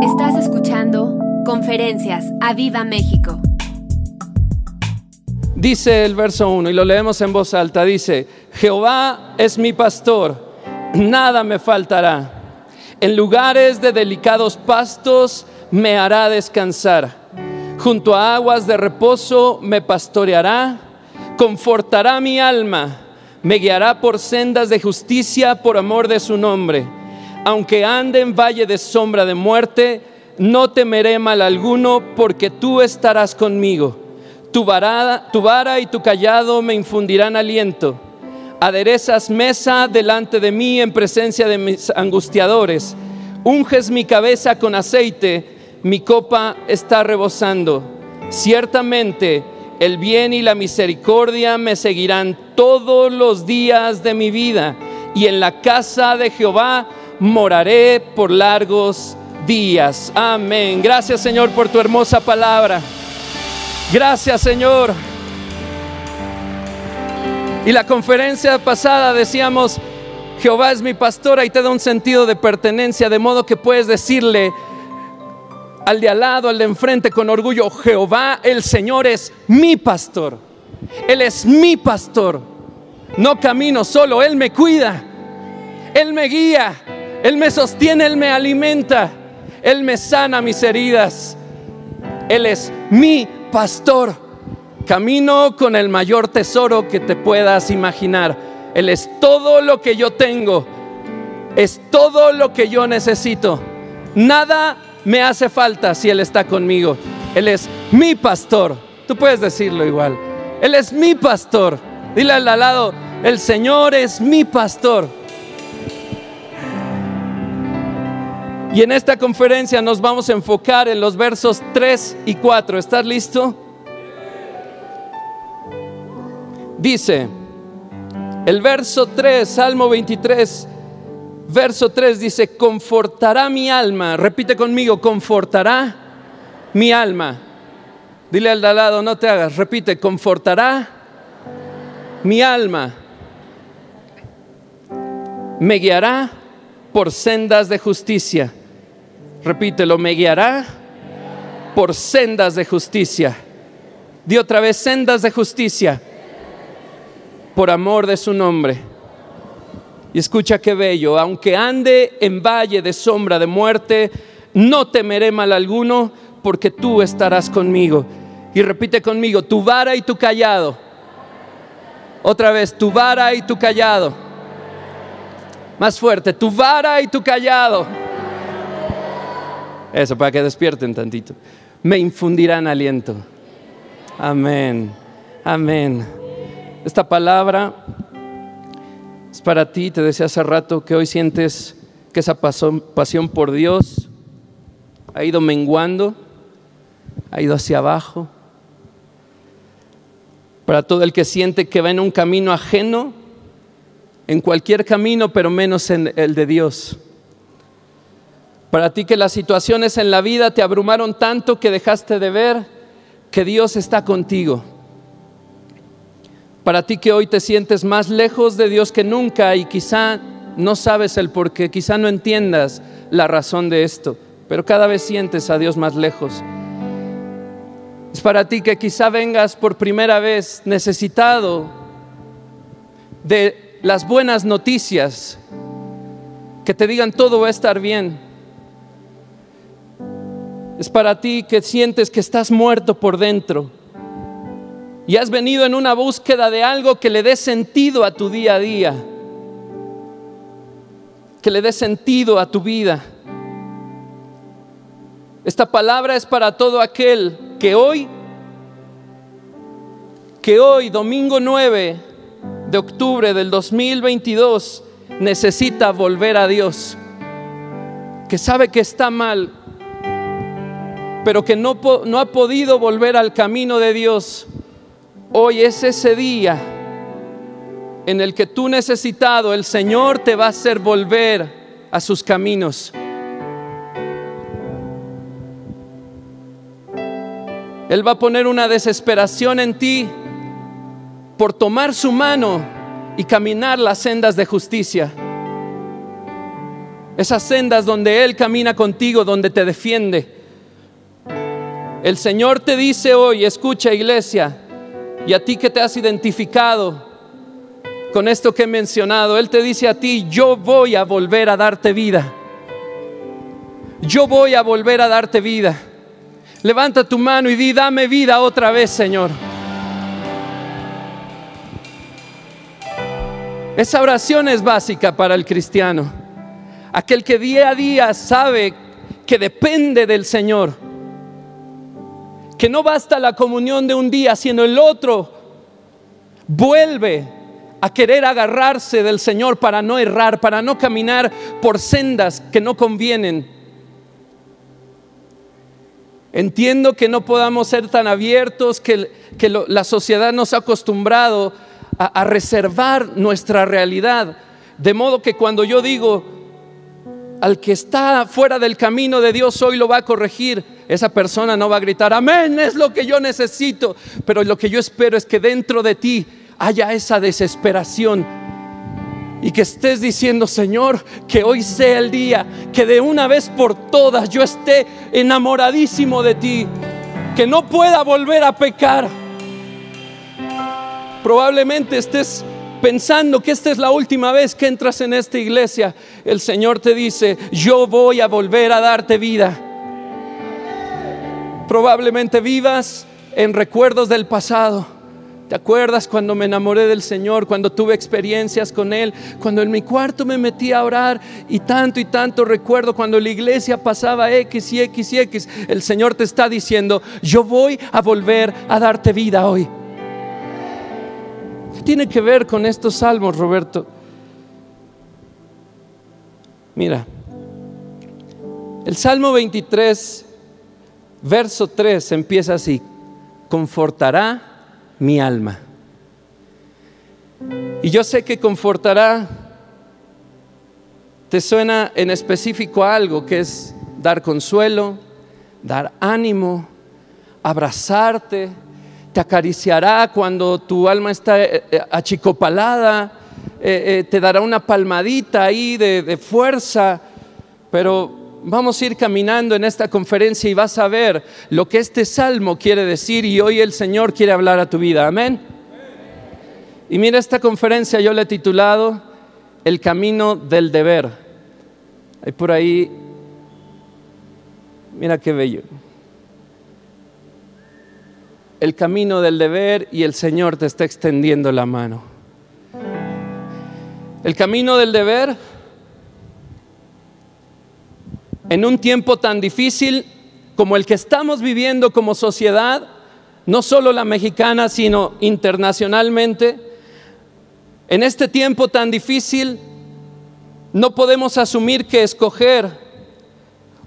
Estás escuchando Conferencias a Viva México. Dice el verso 1 y lo leemos en voz alta. Dice, Jehová es mi pastor, nada me faltará. En lugares de delicados pastos me hará descansar. Junto a aguas de reposo me pastoreará, confortará mi alma, me guiará por sendas de justicia por amor de su nombre. Aunque ande en valle de sombra de muerte, no temeré mal alguno, porque tú estarás conmigo. Tu vara, tu vara y tu callado me infundirán aliento. Aderezas mesa delante de mí en presencia de mis angustiadores. Unges mi cabeza con aceite mi copa está rebosando. Ciertamente el bien y la misericordia me seguirán todos los días de mi vida y en la casa de Jehová moraré por largos días. Amén. Gracias Señor por tu hermosa palabra. Gracias Señor. Y la conferencia pasada decíamos, Jehová es mi pastor y te da un sentido de pertenencia, de modo que puedes decirle, al de al lado, al de enfrente con orgullo, Jehová el Señor es mi pastor. Él es mi pastor. No camino solo, Él me cuida. Él me guía. Él me sostiene, Él me alimenta. Él me sana mis heridas. Él es mi pastor. Camino con el mayor tesoro que te puedas imaginar. Él es todo lo que yo tengo. Es todo lo que yo necesito. Nada me hace falta si Él está conmigo. Él es mi pastor. Tú puedes decirlo igual. Él es mi pastor. Dile al lado, el Señor es mi pastor. Y en esta conferencia nos vamos a enfocar en los versos 3 y 4. ¿Estás listo? Dice, el verso 3, Salmo 23, verso 3 dice, confortará mi alma. Repite conmigo, confortará mi alma. Dile al de al lado, no te hagas. Repite, confortará mi alma. Me guiará por sendas de justicia. Repítelo, me guiará por sendas de justicia. Di otra vez, sendas de justicia. Por amor de su nombre. Y escucha qué bello, aunque ande en valle de sombra de muerte, no temeré mal alguno, porque tú estarás conmigo. Y repite conmigo, tu vara y tu callado. Otra vez, tu vara y tu callado. Más fuerte, tu vara y tu callado. Eso, para que despierten tantito. Me infundirán aliento. Amén. Amén. Esta palabra es para ti, te decía hace rato que hoy sientes que esa pasión por Dios ha ido menguando, ha ido hacia abajo. Para todo el que siente que va en un camino ajeno, en cualquier camino, pero menos en el de Dios. Para ti que las situaciones en la vida te abrumaron tanto que dejaste de ver que Dios está contigo para ti que hoy te sientes más lejos de Dios que nunca y quizá no sabes el por qué, quizá no entiendas la razón de esto, pero cada vez sientes a Dios más lejos. Es para ti que quizá vengas por primera vez necesitado de las buenas noticias, que te digan todo va a estar bien. Es para ti que sientes que estás muerto por dentro. Y has venido en una búsqueda de algo que le dé sentido a tu día a día, que le dé sentido a tu vida. Esta palabra es para todo aquel que hoy, que hoy, domingo 9 de octubre del 2022, necesita volver a Dios, que sabe que está mal, pero que no, ha podido volver al camino de Dios Hoy es ese día en el que tú necesitado, el Señor te va a hacer volver a sus caminos. Él va a poner una desesperación en ti por tomar su mano y caminar las sendas de justicia. Esas sendas donde Él camina contigo, donde te defiende. El Señor te dice hoy, escucha iglesia, y a ti que te has identificado con esto que he mencionado, Él te dice a ti, yo voy a volver a darte vida. Yo voy a volver a darte vida. Levanta tu mano y di, dame vida otra vez, Señor. Esa oración es básica para el cristiano. Aquel que día a día sabe que depende del Señor. Que no basta la comunión de un día, sino el otro vuelve a querer agarrarse del Señor para no errar, para no caminar por sendas que no convienen. Entiendo que no podamos ser tan abiertos, que, la sociedad nos ha acostumbrado a, reservar nuestra realidad. De modo que cuando yo digo, al que está fuera del camino de Dios hoy lo va a corregir, esa persona no va a gritar, amén, es lo que yo necesito. Pero lo que yo espero es que dentro de ti haya esa desesperación y que estés diciendo, Señor, que hoy sea el día, que de una vez por todas yo esté enamoradísimo de ti, que no pueda volver a pecar Probablemente estés pensando que esta es la última vez que entras en esta iglesia. El Señor te dice, yo voy a volver a darte vida. Probablemente vivas en recuerdos del pasado. ¿Te acuerdas cuando me enamoré del Señor, cuando tuve experiencias con Él, cuando en mi cuarto me metí a orar y tanto y tanto recuerdo cuando la iglesia pasaba X y X y X? El Señor te está diciendo, yo voy a volver a darte vida hoy tiene que ver con estos salmos, Roberto? Mira, el Salmo 23, verso 3 empieza así, confortará mi alma. Y yo sé que confortará te suena en específico algo que es dar consuelo, dar ánimo, abrazarte, te acariciará cuando tu alma está eh, eh, achicopalada, eh, te dará una palmadita ahí de, de fuerza, pero vamos a ir caminando en esta conferencia y vas a ver lo que este salmo quiere decir y hoy el Señor quiere hablar a tu vida. Amén. Y mira esta conferencia, yo le he titulado El camino del deber. Hay por ahí, mira qué bello el camino del deber y el Señor te está extendiendo la mano. El camino del deber, en un tiempo tan difícil como el que estamos viviendo como sociedad, no solo la mexicana, sino internacionalmente, en este tiempo tan difícil, no podemos asumir que escoger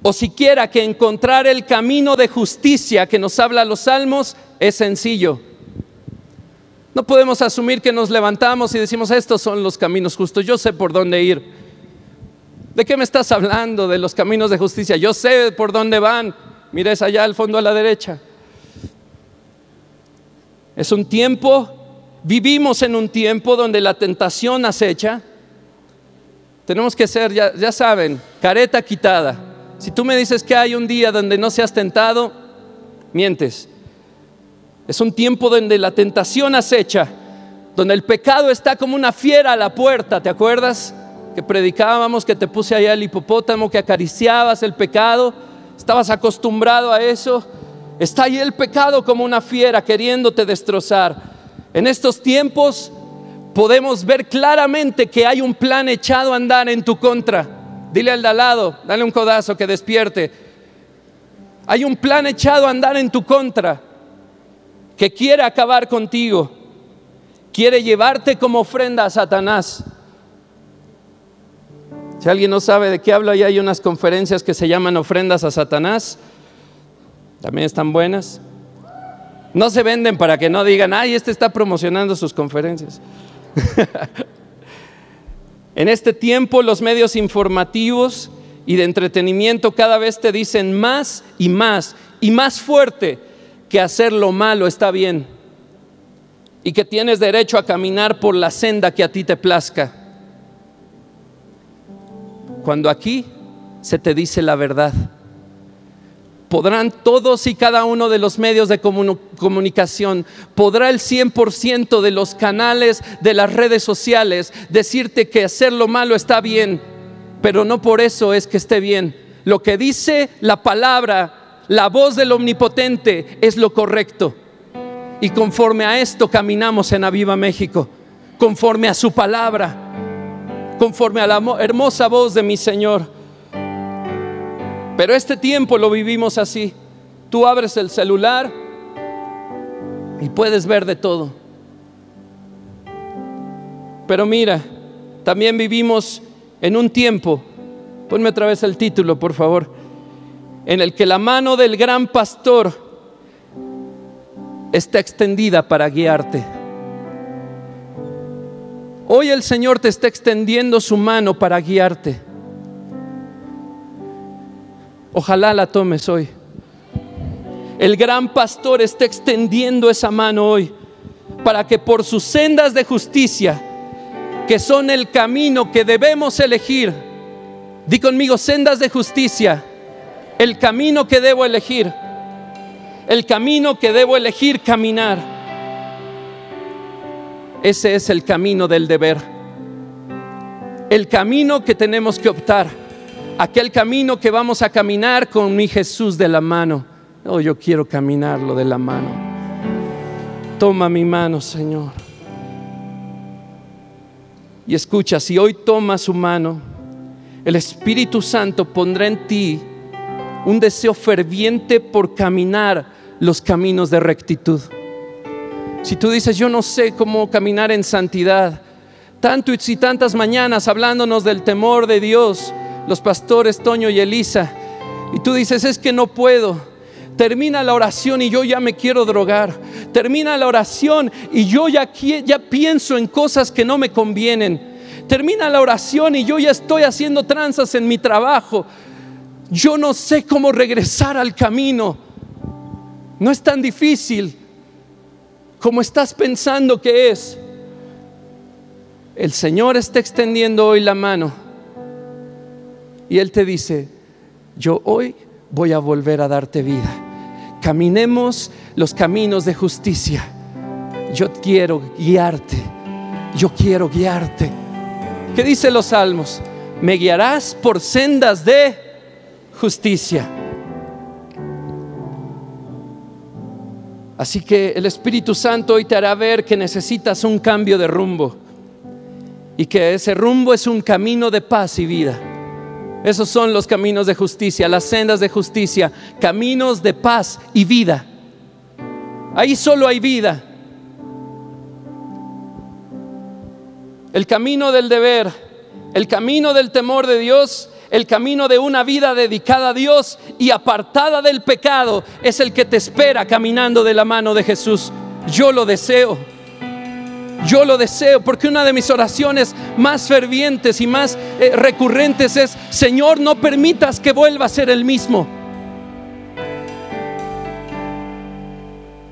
o siquiera que encontrar el camino de justicia que nos habla los salmos es sencillo. No podemos asumir que nos levantamos y decimos, estos son los caminos justos, yo sé por dónde ir. ¿De qué me estás hablando de los caminos de justicia? Yo sé por dónde van. Mires allá al fondo a la derecha. Es un tiempo, vivimos en un tiempo donde la tentación acecha. Tenemos que ser, ya, ya saben, careta quitada si tú me dices que hay un día donde no seas tentado, mientes. Es un tiempo donde la tentación acecha, donde el pecado está como una fiera a la puerta, ¿te acuerdas? Que predicábamos, que te puse allá el hipopótamo, que acariciabas el pecado, estabas acostumbrado a eso. Está ahí el pecado como una fiera queriéndote destrozar. En estos tiempos podemos ver claramente que hay un plan echado a andar en tu contra Dile al de al lado, dale un codazo que despierte. Hay un plan echado a andar en tu contra que quiere acabar contigo. Quiere llevarte como ofrenda a Satanás. Si alguien no sabe de qué hablo, ahí hay unas conferencias que se llaman ofrendas a Satanás. También están buenas. No se venden para que no digan, ay, este está promocionando sus conferencias. En este tiempo los medios informativos y de entretenimiento cada vez te dicen más y más y más fuerte que hacer lo malo está bien y que tienes derecho a caminar por la senda que a ti te plazca. cuando aquí se te dice la verdad. Podrán todos y cada uno de los medios de comunicación, podrá el 100% de los canales de las redes sociales decirte que hacer lo malo está bien, pero no por eso es que esté bien. Lo que dice la palabra, la voz del omnipotente, es lo correcto. Y conforme a esto caminamos en Aviva México, conforme a su palabra, conforme a la hermosa voz de mi Señor. Pero este tiempo lo vivimos así. Tú abres el celular y puedes ver de todo. Pero mira, también vivimos en un tiempo, ponme otra vez el título, por favor, en el que la mano del gran pastor está extendida para guiarte. Hoy el Señor te está extendiendo su mano para guiarte. Ojalá la tomes hoy. El gran pastor está extendiendo esa mano hoy para que por sus sendas de justicia, que son el camino que debemos elegir, di conmigo, sendas de justicia, el camino que debo elegir, el camino que debo elegir caminar, ese es el camino del deber, el camino que tenemos que optar aquel camino que vamos a caminar con mi Jesús de la mano. Oh, yo quiero caminarlo de la mano. Toma mi mano, Señor. Y escucha, si hoy toma su mano, el Espíritu Santo pondrá en ti un deseo ferviente por caminar los caminos de rectitud. Si tú dices, yo no sé cómo caminar en santidad, tanto y tantas mañanas hablándonos del temor de Dios, los pastores Toño y Elisa, y tú dices, es que no puedo. Termina la oración y yo ya me quiero drogar. Termina la oración y yo ya, ya pienso en cosas que no me convienen. Termina la oración y yo ya estoy haciendo tranzas en mi trabajo. Yo no sé cómo regresar al camino. No es tan difícil como estás pensando que es. El Señor está extendiendo hoy la mano y Él te dice, yo hoy voy a volver a darte vida. Caminemos los caminos de justicia. Yo quiero guiarte. Yo quiero guiarte. ¿Qué dicen los salmos? Me guiarás por sendas de justicia. Así que el Espíritu Santo hoy te hará ver que necesitas un cambio de rumbo y que ese rumbo es un camino de paz y vida. Esos son los caminos de justicia, las sendas de justicia, caminos de paz y vida. Ahí solo hay vida. El camino del deber, el camino del temor de Dios, el camino de una vida dedicada a Dios y apartada del pecado es el que te espera caminando de la mano de Jesús. Yo lo deseo. Yo lo deseo porque una de mis oraciones más fervientes y más eh, recurrentes es, Señor, no permitas que vuelva a ser el mismo.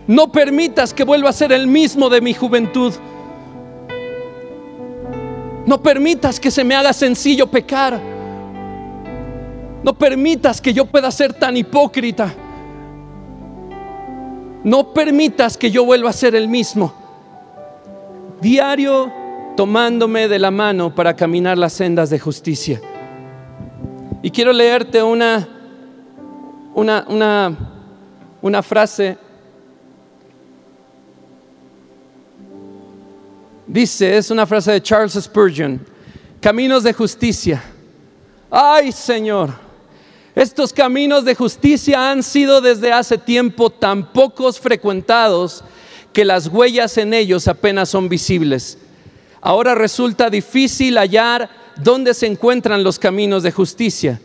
No permitas que vuelva a ser el mismo de mi juventud. No permitas que se me haga sencillo pecar. No permitas que yo pueda ser tan hipócrita. No permitas que yo vuelva a ser el mismo diario tomándome de la mano para caminar las sendas de justicia. Y quiero leerte una, una, una, frase. Dice, es una frase de Charles Spurgeon, caminos de justicia. Ay Señor, estos caminos de justicia han sido desde hace tiempo tan pocos frecuentados que las huellas en ellos apenas son visibles. Ahora resulta difícil hallar dónde se encuentran los caminos de justicia.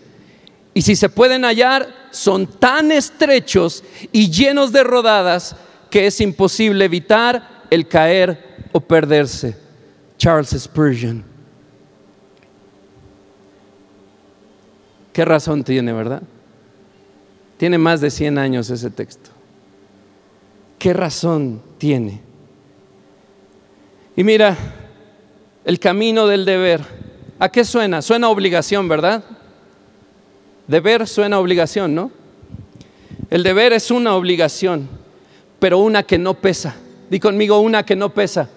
Y si se pueden hallar, son tan estrechos y llenos de rodadas que es imposible evitar el caer o perderse. Charles Spurgeon. ¿Qué razón tiene, verdad? Tiene más de 100 años ese texto. ¿Qué razón y mira, el camino del deber, ¿A qué suena? Suena obligación, ¿verdad? Deber suena obligación, ¿no? El deber es una obligación, pero una que no pesa. Di conmigo una que no pesa.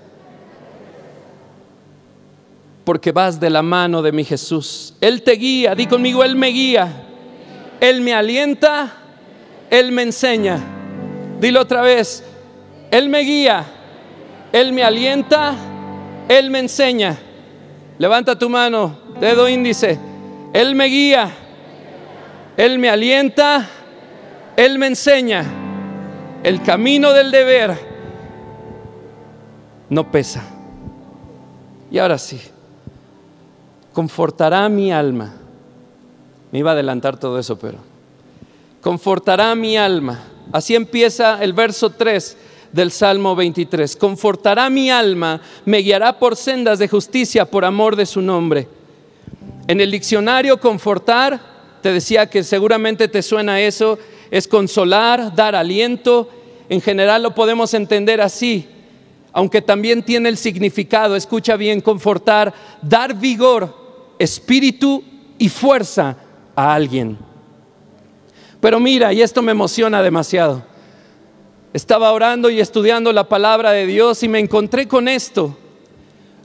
Porque vas de la mano de mi Jesús. Él te guía, di conmigo, Él me guía. Él me alienta, Él me enseña. Dilo otra vez, Él me guía, Él me alienta, Él me enseña. Levanta tu mano, dedo índice. Él me guía, Él me alienta, Él me enseña. El camino del deber no pesa. Y ahora sí, confortará mi alma. Me iba a adelantar todo eso, pero confortará mi alma. Así empieza el verso 3 del Salmo 23. Confortará mi alma, me guiará por sendas de justicia por amor de su nombre. En el diccionario confortar, te decía que seguramente te suena eso, es consolar, dar aliento. En general lo podemos entender así, aunque también tiene el significado, escucha bien, confortar, dar vigor, espíritu y fuerza a alguien. Pero mira, y esto me emociona demasiado. Estaba orando y estudiando la palabra de Dios y me encontré con esto.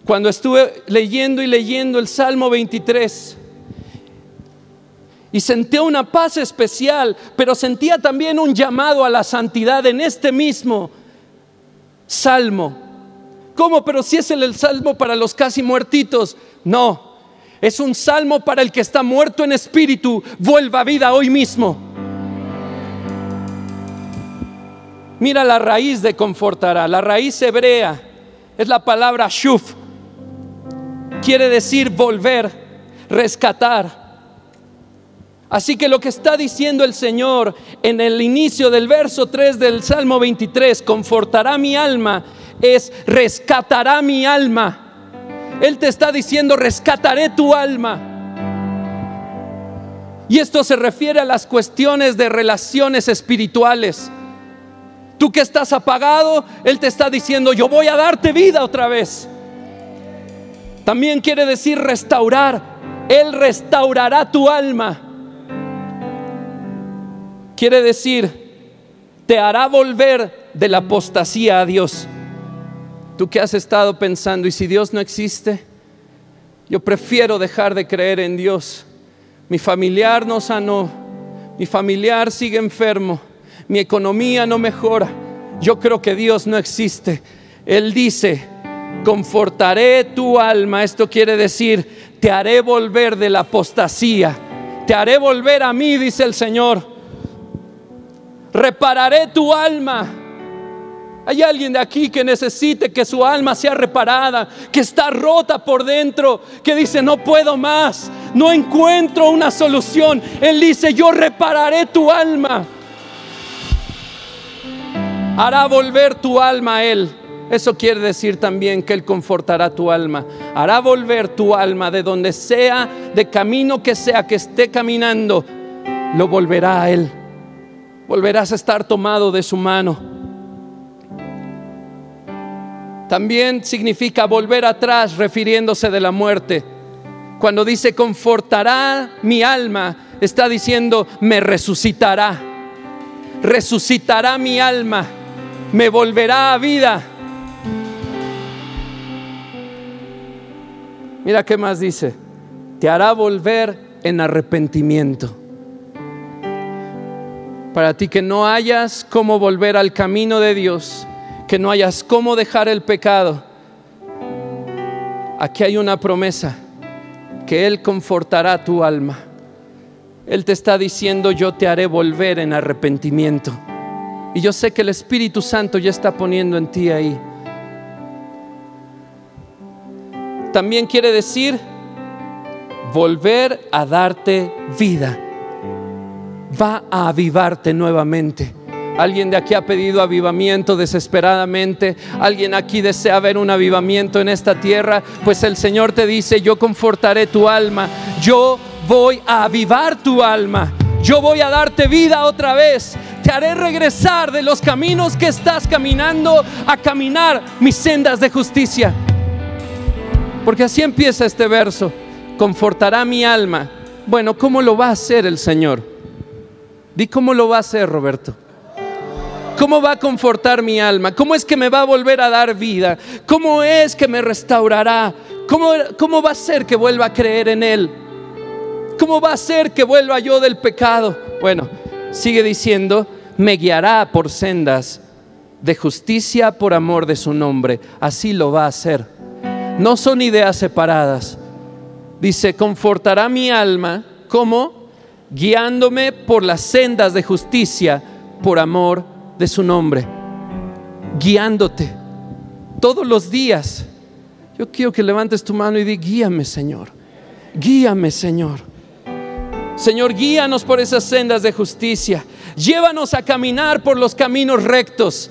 Cuando estuve leyendo y leyendo el Salmo 23, y sentía una paz especial, pero sentía también un llamado a la santidad en este mismo salmo. ¿Cómo? Pero si es el, salmo para los casi muertitos. No, es un salmo para el que está muerto en espíritu, vuelva a vida hoy mismo. Mira la raíz de confortará, la raíz hebrea es la palabra shuf. Quiere decir volver, rescatar. Así que lo que está diciendo el Señor en el inicio del verso 3 del Salmo 23, confortará mi alma, es rescatará mi alma. Él te está diciendo, rescataré tu alma. Y esto se refiere a las cuestiones de relaciones espirituales. Tú que estás apagado, Él te está diciendo, yo voy a darte vida otra vez. También quiere decir restaurar. Él restaurará tu alma. Quiere decir, te hará volver de la apostasía a Dios. Tú que has estado pensando, ¿y si Dios no existe? Yo prefiero dejar de creer en Dios. Mi familiar no sanó, mi familiar sigue enfermo mi economía no mejora, yo creo que Dios no existe. Él dice, confortaré tu alma, esto quiere decir, te haré volver de la apostasía, te haré volver a mí, dice el Señor. Repararé tu alma. Hay alguien de aquí que necesite que su alma sea reparada, que está rota por dentro, que dice, no puedo más, no encuentro una solución. Él dice, yo repararé tu alma hará volver tu alma a Él. Eso quiere decir también que Él confortará tu alma. Hará volver tu alma de donde sea, de camino que sea que esté caminando, lo volverá a Él. Volverás a estar tomado de su mano. También significa volver atrás refiriéndose de la muerte. Cuando dice confortará mi alma, está diciendo me resucitará. Resucitará mi alma me volverá a vida. Mira qué más dice, te hará volver en arrepentimiento. Para ti que no hayas cómo volver al camino de Dios, que no hayas cómo dejar el pecado, aquí hay una promesa, que Él confortará tu alma. Él te está diciendo, yo te haré volver en arrepentimiento. Y yo sé que el Espíritu Santo ya está poniendo en ti ahí. También quiere decir volver a darte vida. Va a avivarte nuevamente. Alguien de aquí ha pedido avivamiento desesperadamente. Alguien aquí desea ver un avivamiento en esta tierra. Pues el Señor te dice, yo confortaré tu alma. Yo voy a avivar tu alma. Yo voy a darte vida otra vez te haré regresar de los caminos que estás caminando a caminar mis sendas de justicia. Porque así empieza este verso. confortará mi alma. Bueno, ¿cómo lo va a hacer el Señor? Di cómo lo va a hacer, Roberto. ¿Cómo va a confortar mi alma? ¿Cómo es que me va a volver a dar vida? ¿Cómo es que me restaurará? ¿Cómo, cómo va a ser que vuelva a creer en Él? ¿Cómo va a ser que vuelva yo del pecado? Bueno, sigue diciendo, me guiará por sendas de justicia por amor de su nombre. Así lo va a hacer. No son ideas separadas. Dice, confortará mi alma. ¿Cómo? Guiándome por las sendas de justicia por amor de su nombre. Guiándote todos los días. Yo quiero que levantes tu mano y di, guíame Señor. Guíame Señor. Señor, guíanos por esas sendas de justicia. Llévanos a caminar por los caminos rectos.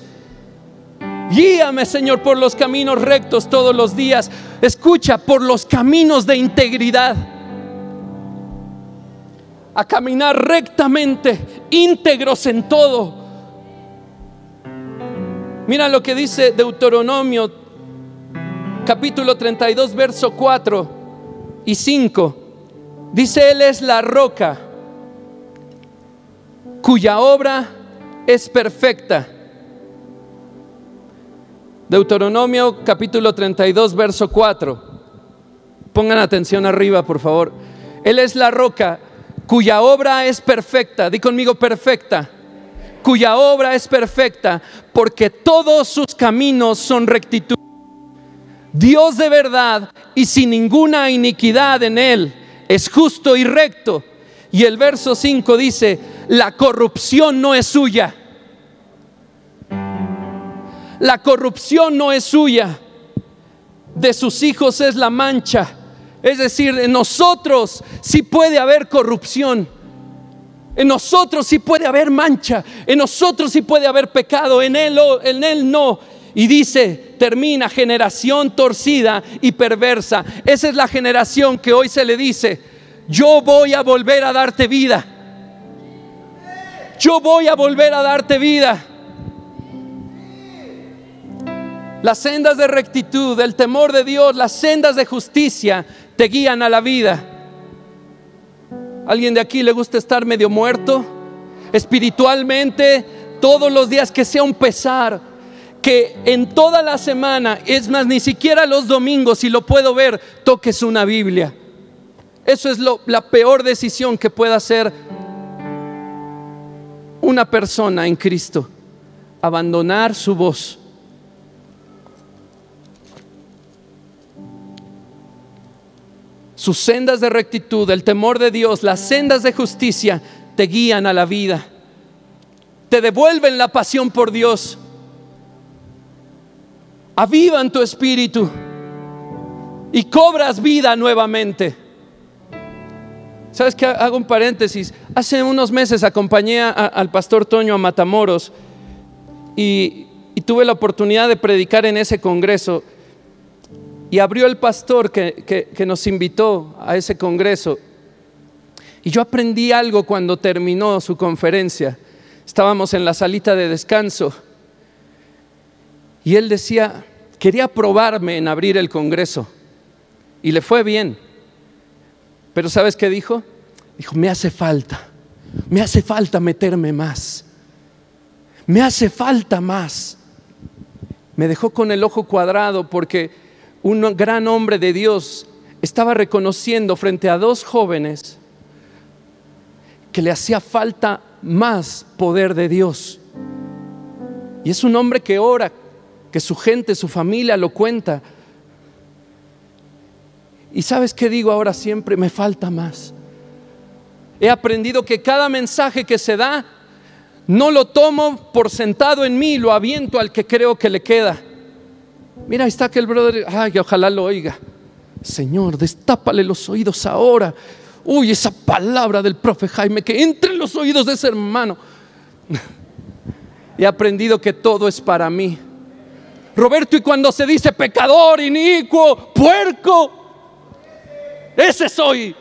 Guíame, Señor, por los caminos rectos todos los días. Escucha, por los caminos de integridad. A caminar rectamente, íntegros en todo. Mira lo que dice Deuteronomio capítulo 32, verso 4 y 5. Dice, Él es la roca cuya obra es perfecta. Deuteronomio capítulo 32, verso 4. Pongan atención arriba, por favor. Él es la roca cuya obra es perfecta. Di conmigo perfecta. Cuya obra es perfecta porque todos sus caminos son rectitud. Dios de verdad y sin ninguna iniquidad en él es justo y recto. Y el verso 5 dice, la corrupción no es suya. La corrupción no es suya. De sus hijos es la mancha. Es decir, en nosotros sí puede haber corrupción. En nosotros sí puede haber mancha. En nosotros sí puede haber pecado. En él, en él no. Y dice, termina generación torcida y perversa. Esa es la generación que hoy se le dice, yo voy a volver a darte vida. Yo voy a volver a darte vida. Las sendas de rectitud, el temor de Dios, las sendas de justicia te guían a la vida. ¿Alguien de aquí le gusta estar medio muerto? Espiritualmente, todos los días que sea un pesar, que en toda la semana, es más, ni siquiera los domingos, si lo puedo ver, toques una Biblia. Eso es la peor decisión que pueda hacer una persona en Cristo. Abandonar su voz. Sus sendas de rectitud, el temor de Dios, las sendas de justicia te guían a la vida. Te devuelven la pasión por Dios avivan tu espíritu y cobras vida nuevamente. ¿Sabes qué? Hago un paréntesis. Hace unos meses acompañé al pastor Toño a Matamoros y, tuve la oportunidad de predicar en ese congreso. Y abrió el pastor que, que nos invitó a ese congreso. Y yo aprendí algo cuando terminó su conferencia. Estábamos en la salita de descanso y él decía, quería probarme en abrir el Congreso. Y le fue bien. Pero ¿sabes qué dijo? Dijo, me hace falta, me hace falta meterme más. Me hace falta más. Me dejó con el ojo cuadrado porque un gran hombre de Dios estaba reconociendo frente a dos jóvenes que le hacía falta más poder de Dios. Y es un hombre que ora que su gente, su familia lo cuenta. Y sabes qué digo ahora siempre, me falta más. He aprendido que cada mensaje que se da, no lo tomo por sentado en mí, lo aviento al que creo que le queda. Mira, ahí está aquel brother, ay, ojalá lo oiga. Señor, destápale los oídos ahora. Uy, esa palabra del profe Jaime, que entre en los oídos de ese hermano. He aprendido que todo es para mí. Roberto, y cuando se dice pecador, inicuo, puerco, ese soy,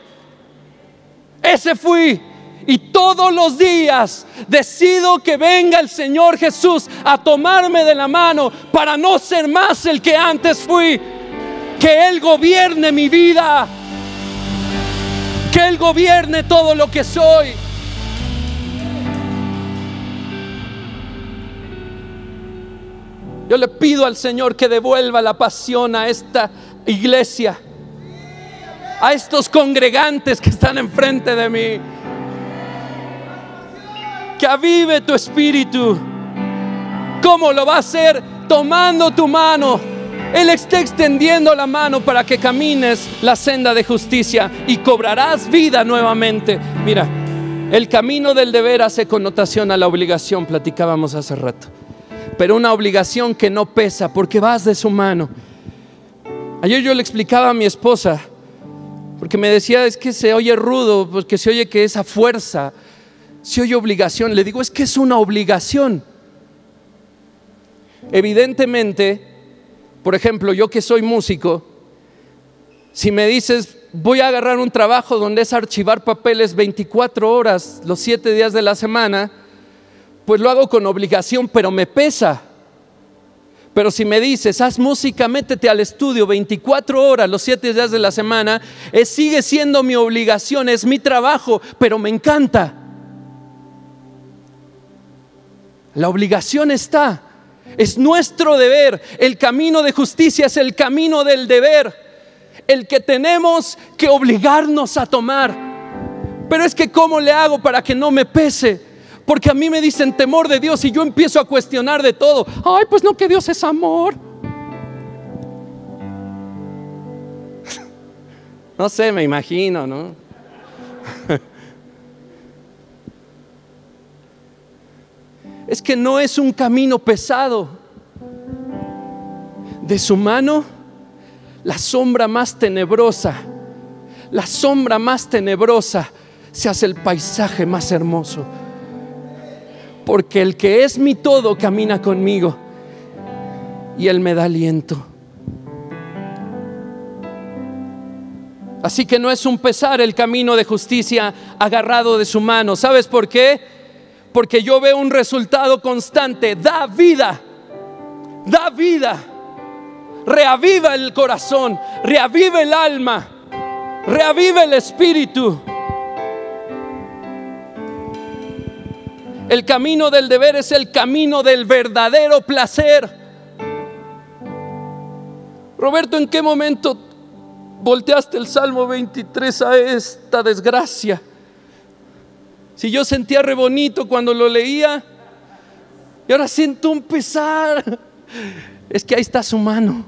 ese fui. Y todos los días decido que venga el Señor Jesús a tomarme de la mano para no ser más el que antes fui. Que Él gobierne mi vida. Que Él gobierne todo lo que soy. Yo le pido al Señor que devuelva la pasión a esta iglesia, a estos congregantes que están enfrente de mí. Que avive tu espíritu. ¿Cómo lo va a hacer? Tomando tu mano. Él está extendiendo la mano para que camines la senda de justicia y cobrarás vida nuevamente. Mira, el camino del deber hace connotación a la obligación, platicábamos hace rato pero una obligación que no pesa porque vas de su mano. Ayer yo le explicaba a mi esposa, porque me decía, es que se oye rudo, porque se oye que esa fuerza, se oye obligación. Le digo, es que es una obligación. Evidentemente, por ejemplo, yo que soy músico, si me dices, voy a agarrar un trabajo donde es archivar papeles 24 horas los 7 días de la semana, pues lo hago con obligación, pero me pesa. Pero si me dices, haz música, métete al estudio 24 horas, los 7 días de la semana, es, sigue siendo mi obligación, es mi trabajo, pero me encanta. La obligación está, es nuestro deber. El camino de justicia es el camino del deber, el que tenemos que obligarnos a tomar. Pero es que ¿cómo le hago para que no me pese? Porque a mí me dicen temor de Dios y yo empiezo a cuestionar de todo. Ay, pues no que Dios es amor. No sé, me imagino, ¿no? Es que no es un camino pesado. De su mano, la sombra más tenebrosa, la sombra más tenebrosa se hace el paisaje más hermoso porque el que es mi todo camina conmigo y Él me da aliento. Así que no es un pesar el camino de justicia agarrado de su mano. ¿Sabes por qué? Porque yo veo un resultado constante. Da vida. Da vida. Reaviva el corazón. Reaviva el alma. Reaviva el espíritu. El camino del deber es el camino del verdadero placer. Roberto, ¿en qué momento volteaste el Salmo 23 a esta desgracia? Si yo sentía re bonito cuando lo leía, y ahora siento un pesar. Es que ahí está su mano.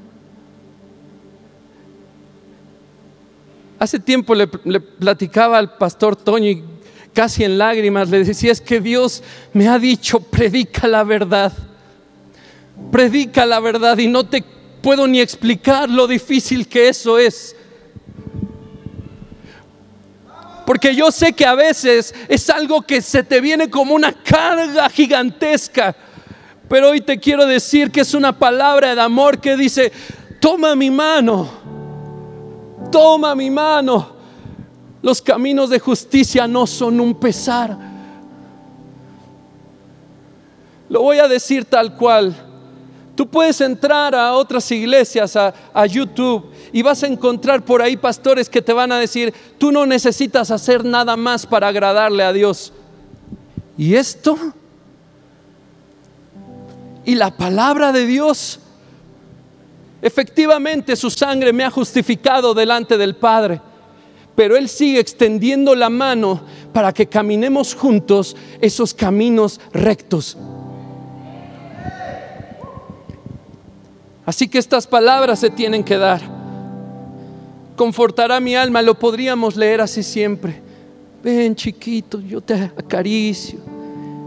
Hace tiempo le, le platicaba al pastor Toño casi en lágrimas, le decía, es que Dios me ha dicho, predica la verdad, predica la verdad y no te puedo ni explicar lo difícil que eso es. Porque yo sé que a veces es algo que se te viene como una carga gigantesca. Pero hoy te quiero decir que es una palabra de amor que dice, toma mi mano, toma mi mano. Los caminos de justicia no son un pesar. Lo voy a decir tal cual. Tú puedes entrar a otras iglesias, a, YouTube, y vas a encontrar por ahí pastores que te van a decir, tú no necesitas hacer nada más para agradarle a Dios. ¿Y esto? Y la palabra de Dios, efectivamente su sangre me ha justificado delante del Padre pero Él sigue extendiendo la mano para que caminemos juntos esos caminos rectos. Así que estas palabras se tienen que dar. Confortará mi alma, lo podríamos leer así siempre. Ven chiquito, yo te acaricio,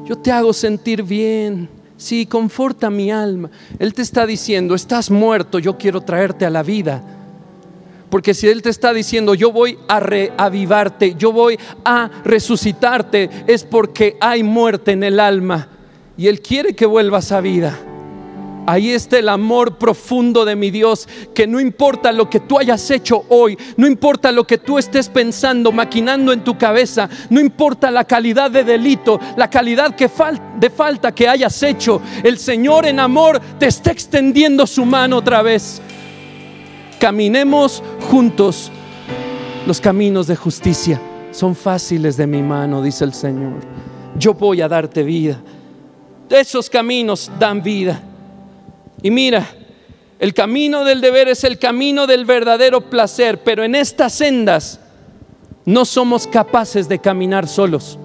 yo te hago sentir bien. Sí, conforta mi alma. Él te está diciendo, estás muerto, yo quiero traerte a la vida. Porque si Él te está diciendo, yo voy a reavivarte, yo voy a resucitarte, es porque hay muerte en el alma. Y Él quiere que vuelvas a vida. Ahí está el amor profundo de mi Dios, que no importa lo que tú hayas hecho hoy, no importa lo que tú estés pensando, maquinando en tu cabeza, no importa la calidad de delito, la calidad de falta que hayas hecho, el Señor en amor te está extendiendo su mano otra vez caminemos juntos los caminos de justicia. son fáciles de mi mano, dice el Señor. Yo voy a darte vida. Esos caminos dan vida. Y mira, el camino del deber es el camino del verdadero placer, pero en estas sendas no somos capaces de caminar solos.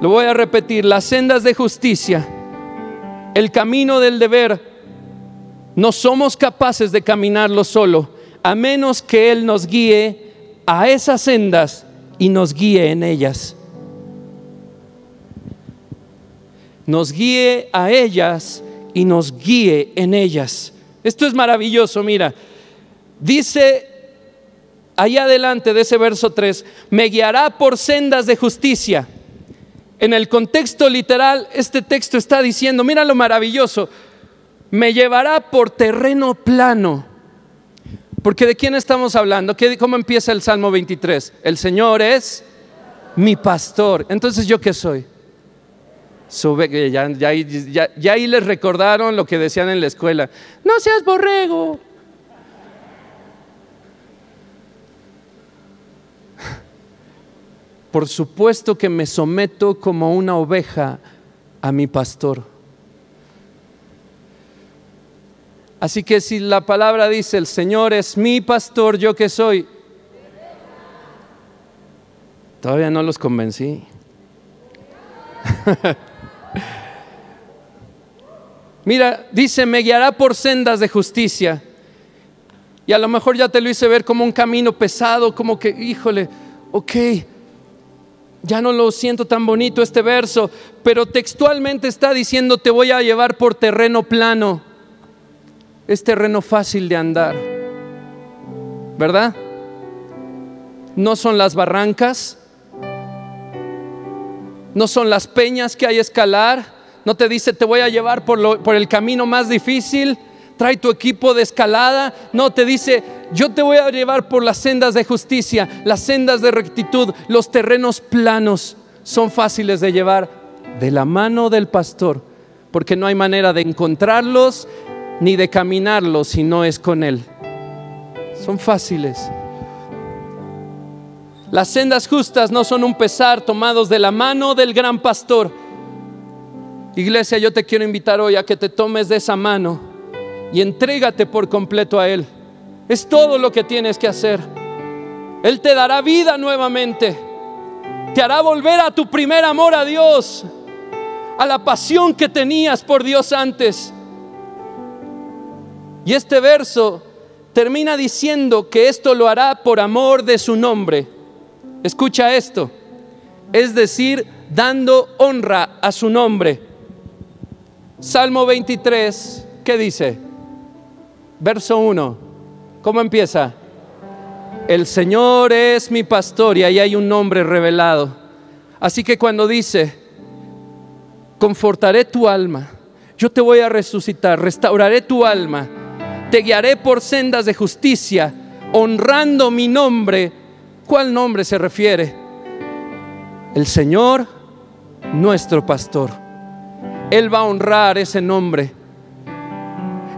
Lo voy a repetir, las sendas de justicia, el camino del deber, no somos capaces de caminarlo solo, a menos que Él nos guíe a esas sendas y nos guíe en ellas. Nos guíe a ellas y nos guíe en ellas. Esto es maravilloso, mira. Dice ahí adelante de ese verso 3, me guiará por sendas de justicia. En el contexto literal, este texto está diciendo, mira lo maravilloso, me llevará por terreno plano. Porque de quién estamos hablando? ¿Cómo empieza el Salmo 23? El Señor es mi pastor. Entonces, ¿yo qué soy? Sube, ya, ahí les recordaron lo que decían en la escuela. No seas borrego. Por supuesto que me someto como una oveja a mi pastor. Así que si la palabra dice, el Señor es mi pastor, yo que soy, todavía no los convencí. Mira, dice, me guiará por sendas de justicia. Y a lo mejor ya te lo hice ver como un camino pesado, como que, híjole, ok, ya no lo siento tan bonito este verso, pero textualmente está diciendo, te voy a llevar por terreno plano. Es terreno fácil de andar, ¿verdad? No son las barrancas, no son las peñas que hay escalar, no te dice te voy a llevar por, por el camino más difícil, trae tu equipo de escalada, no te dice yo te voy a llevar por las sendas de justicia, las sendas de rectitud, los terrenos planos son fáciles de llevar de la mano del pastor, porque no hay manera de encontrarlos ni de caminarlos si no es con él. Son fáciles. Las sendas justas no son un pesar tomados de la mano del gran pastor. Iglesia, yo te quiero invitar hoy a que te tomes de esa mano y entrégate por completo a Él. Es todo lo que tienes que hacer. Él te dará vida nuevamente. Te hará volver a tu primer amor a Dios, a la pasión que tenías por Dios antes. Y este verso termina diciendo que esto lo hará por amor de su nombre. Escucha esto. Es decir, dando honra a su nombre. Salmo 23, ¿qué dice? Verso 1. ¿Cómo empieza? El Señor es mi pastor y ahí hay un nombre revelado. Así que cuando dice, confortaré tu alma, yo te voy a resucitar, restauraré tu alma, te guiaré por sendas de justicia, honrando mi nombre ¿Cuál nombre se refiere? El Señor, nuestro pastor. Él va a honrar ese nombre.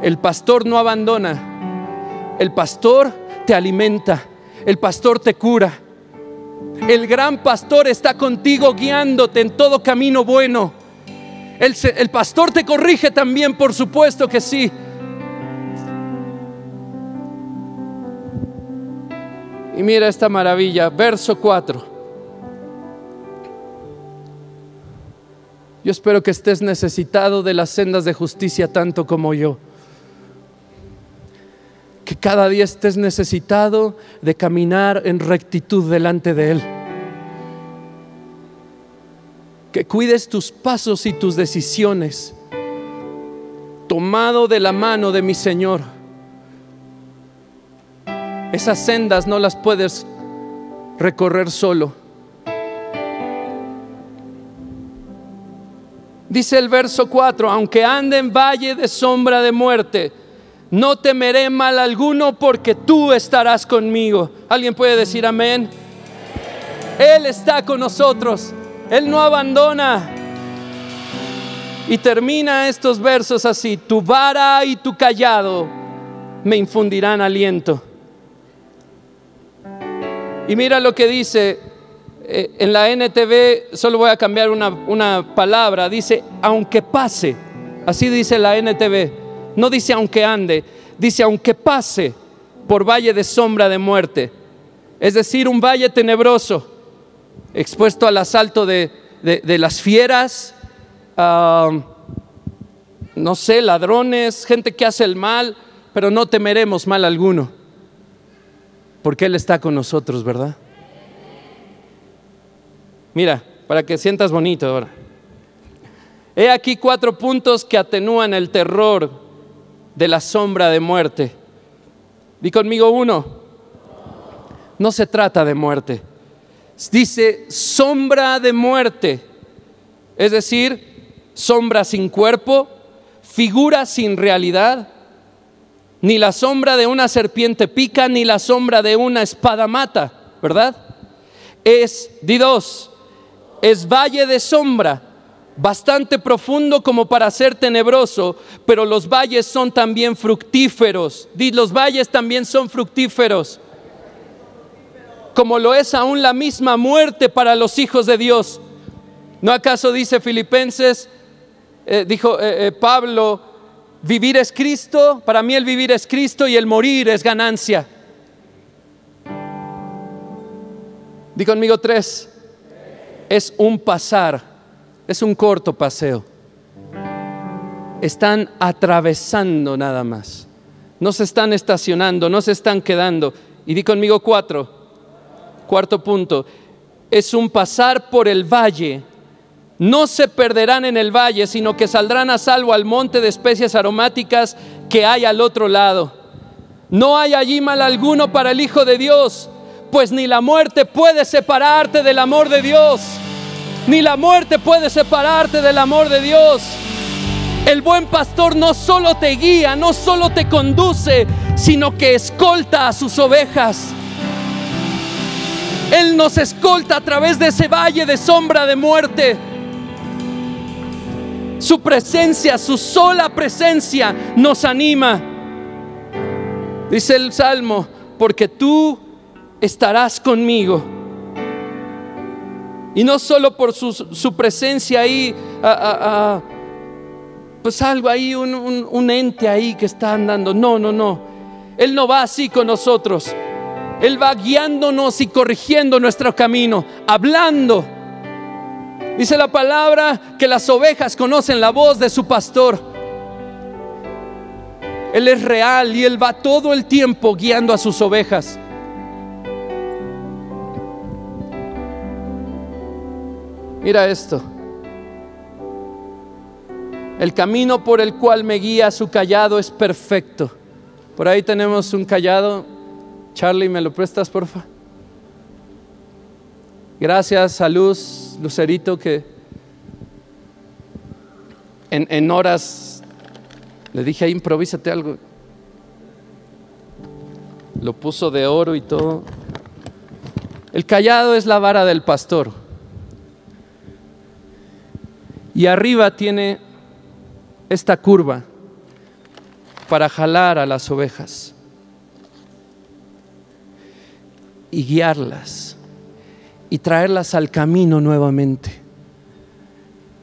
El pastor no abandona. El pastor te alimenta. El pastor te cura. El gran pastor está contigo guiándote en todo camino bueno. El, el pastor te corrige también, por supuesto que sí. Y mira esta maravilla, verso 4. Yo espero que estés necesitado de las sendas de justicia tanto como yo. Que cada día estés necesitado de caminar en rectitud delante de Él. Que cuides tus pasos y tus decisiones, tomado de la mano de mi Señor esas sendas no las puedes recorrer solo. Dice el verso 4, aunque ande en valle de sombra de muerte, no temeré mal alguno porque tú estarás conmigo. ¿Alguien puede decir amén? Él está con nosotros, Él no abandona. Y termina estos versos así, tu vara y tu callado me infundirán aliento. Y mira lo que dice eh, en la NTV, solo voy a cambiar una, una palabra, dice, aunque pase, así dice la NTV, no dice aunque ande, dice aunque pase por valle de sombra de muerte, es decir, un valle tenebroso, expuesto al asalto de, las fieras, ah, no sé, ladrones, gente que hace el mal, pero no temeremos mal alguno, porque Él está con nosotros, ¿verdad? Mira, para que sientas bonito ahora. He aquí cuatro puntos que atenúan el terror de la sombra de muerte. Di conmigo uno. No se trata de muerte. Dice sombra de muerte. Es decir, sombra sin cuerpo, figura sin realidad. Ni la sombra de una serpiente pica, ni la sombra de una espada mata, ¿verdad? Es, di dos, es valle de sombra, bastante profundo como para ser tenebroso, pero los valles son también fructíferos. Los valles también son fructíferos. Como lo es aún la misma muerte para los hijos de Dios. ¿No acaso dice Filipenses, eh, dijo eh, eh, Pablo, vivir es Cristo, para mí el vivir es Cristo y el morir es ganancia? Di conmigo tres es un pasar, es un corto paseo. Están atravesando nada más. No se están estacionando, no se están quedando. Y di conmigo cuatro. Cuarto punto. Es un pasar por el valle. No se perderán en el valle, sino que saldrán a salvo al monte de especies aromáticas que hay al otro lado. No hay allí mal alguno para el Hijo de Dios pues ni la muerte puede separarte del amor de Dios. Ni la muerte puede separarte del amor de Dios. El buen pastor no solo te guía, no solo te conduce, sino que escolta a sus ovejas. Él nos escolta a través de ese valle de sombra de muerte. Su presencia, su sola presencia nos anima. Dice el Salmo, porque tú estarás conmigo. Y no solo por su, presencia ahí, pues algo ahí, un, un ente ahí que está andando. No, no, no. Él no va así con nosotros. Él va guiándonos y corrigiendo nuestro camino, hablando. Dice la palabra que las ovejas conocen la voz de su pastor. Él es real y Él va todo el tiempo guiando a sus ovejas. Mira esto. El camino por el cual me guía su callado es perfecto. Por ahí tenemos un callado. Charlie, ¿me lo prestas, porfa? Gracias a Luz, Lucerito, que en, horas le dije, improvísate algo. Lo puso de oro y todo. El callado es la vara del pastor. Y arriba tiene esta curva para jalar a las ovejas y guiarlas y traerlas al camino nuevamente.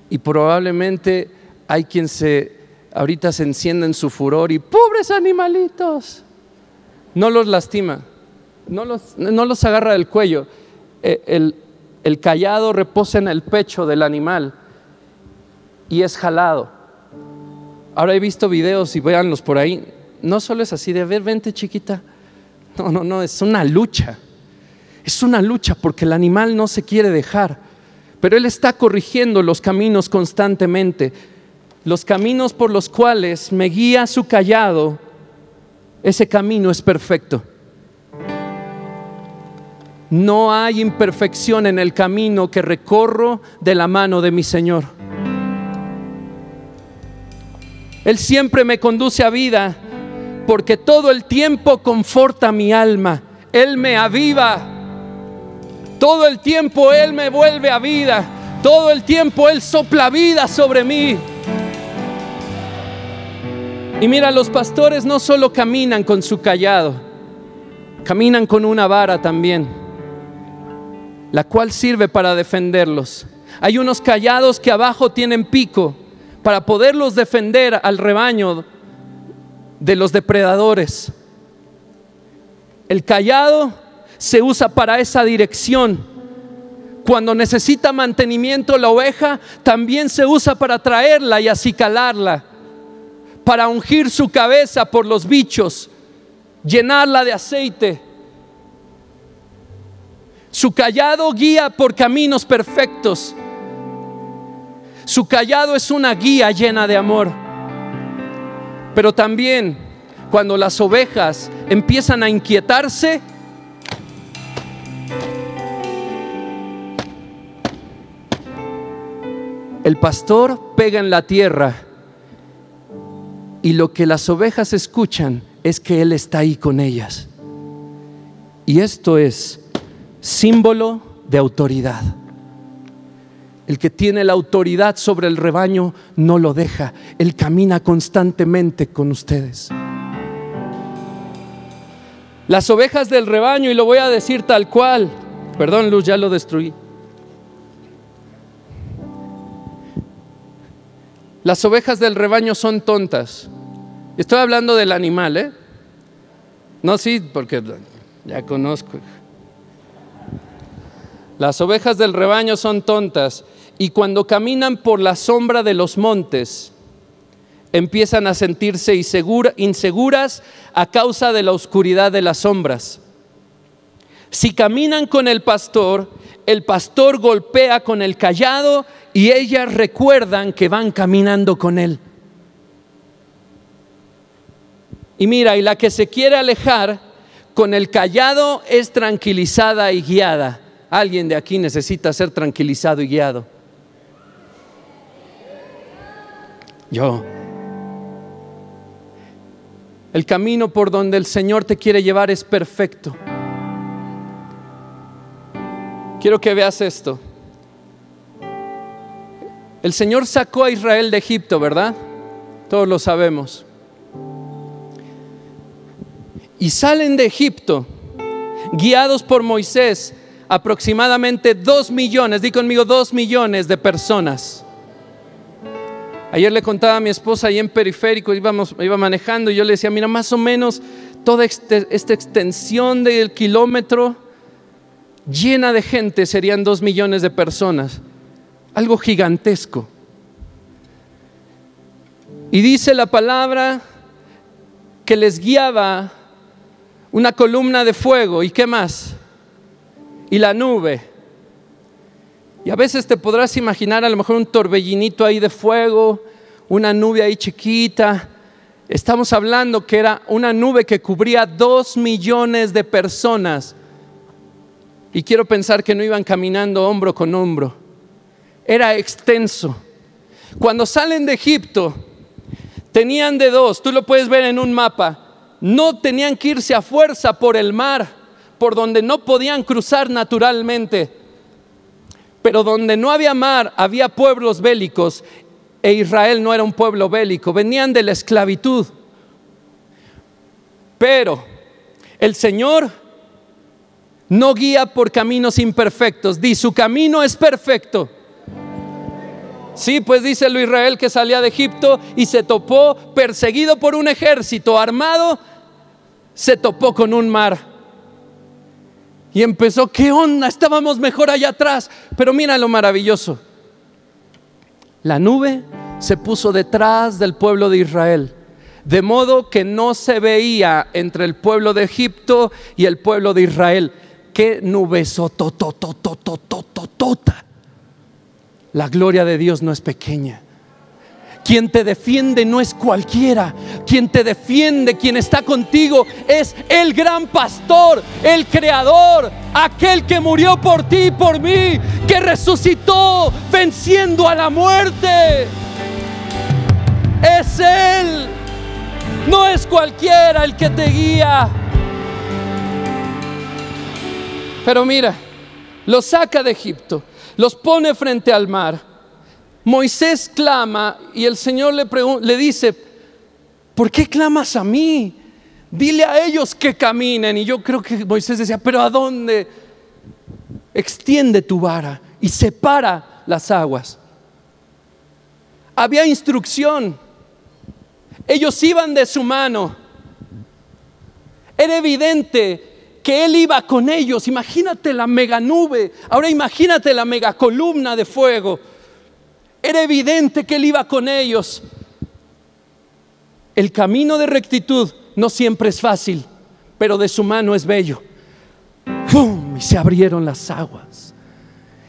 Y probablemente hay quien se ahorita se encienda en su furor y pobres animalitos. No los lastima, no los, no los agarra del cuello. Eh, el, el callado reposa en el pecho del animal y es jalado. Ahora he visto videos y véanlos por ahí. No solo es así de ver, vente chiquita. No, no, no, es una lucha. Es una lucha porque el animal no se quiere dejar. Pero Él está corrigiendo los caminos constantemente. Los caminos por los cuales me guía su callado, ese camino es perfecto. No hay imperfección en el camino que recorro de la mano de mi Señor. Él siempre me conduce a vida porque todo el tiempo conforta mi alma. Él me aviva. Todo el tiempo Él me vuelve a vida. Todo el tiempo Él sopla vida sobre mí. Y mira, los pastores no solo caminan con su callado, caminan con una vara también. la cual sirve para defenderlos. Hay unos callados que abajo tienen pico para poderlos defender al rebaño de los depredadores. El callado se usa para esa dirección. Cuando necesita mantenimiento la oveja, también se usa para traerla y acicalarla, para ungir su cabeza por los bichos, llenarla de aceite. Su callado guía por caminos perfectos. Su callado es una guía llena de amor. Pero también cuando las ovejas empiezan a inquietarse, el pastor pega en la tierra y lo que las ovejas escuchan es que Él está ahí con ellas. Y esto es símbolo de autoridad. El que tiene la autoridad sobre el rebaño no lo deja. Él camina constantemente con ustedes. Las ovejas del rebaño, y lo voy a decir tal cual, perdón Luz, ya lo destruí. Las ovejas del rebaño son tontas. Estoy hablando del animal, ¿eh? No, sí, porque ya conozco. Las ovejas del rebaño son tontas y cuando caminan por la sombra de los montes, empiezan a sentirse inseguras a causa de la oscuridad de las sombras. Si caminan con el pastor, el pastor golpea con el callado y ellas recuerdan que van caminando con él. Y mira, y la que se quiere alejar con el callado es tranquilizada y guiada. Alguien de aquí necesita ser tranquilizado y guiado. Yo. El camino por donde el Señor te quiere llevar es perfecto. Quiero que veas esto. El Señor sacó a Israel de Egipto, ¿verdad? Todos lo sabemos. Y salen de Egipto, guiados por Moisés, aproximadamente dos millones, di conmigo dos millones de personas. Ayer le contaba a mi esposa ahí en periférico, íbamos, iba manejando y yo le decía, mira, más o menos toda este, esta extensión del kilómetro llena de gente serían dos millones de personas. Algo gigantesco. Y dice la palabra que les guiaba una columna de fuego. ¿Y qué más? y la nube. Y a veces te podrás imaginar a lo mejor un torbellinito ahí de fuego, una nube ahí chiquita. Estamos hablando que era una nube que cubría dos millones de personas. Y quiero pensar que no iban caminando hombro con hombro. Era extenso. Cuando salen de Egipto, tenían de dos, tú lo puedes ver en un mapa, no tenían que irse a fuerza por el mar por donde no podían cruzar naturalmente. Pero donde no había mar, había pueblos bélicos e Israel no era un pueblo bélico, venían de la esclavitud. Pero el Señor no guía por caminos imperfectos, di su camino es perfecto. Sí, pues dice lo Israel que salía de Egipto y se topó perseguido por un ejército armado, se topó con un mar y empezó, ¿qué onda? Estábamos mejor allá atrás. Pero mira lo maravilloso. La nube se puso detrás del pueblo de Israel. De modo que no se veía entre el pueblo de Egipto y el pueblo de Israel. Qué nube La gloria de Dios no es pequeña. Quien te defiende no es cualquiera. Quien te defiende, quien está contigo, es el gran pastor, el creador, aquel que murió por ti y por mí, que resucitó venciendo a la muerte. Es Él. No es cualquiera el que te guía. Pero mira, los saca de Egipto, los pone frente al mar Moisés clama y el Señor le, le dice, ¿por qué clamas a mí? Dile a ellos que caminen. Y yo creo que Moisés decía, pero ¿a dónde? extiende tu vara y separa las aguas. Había instrucción. Ellos iban de su mano. Era evidente que Él iba con ellos. Imagínate la mega nube. Ahora imagínate la mega columna de fuego. Era evidente que Él iba con ellos. El camino de rectitud no siempre es fácil, pero de su mano es bello. ¡Fum! Y se abrieron las aguas.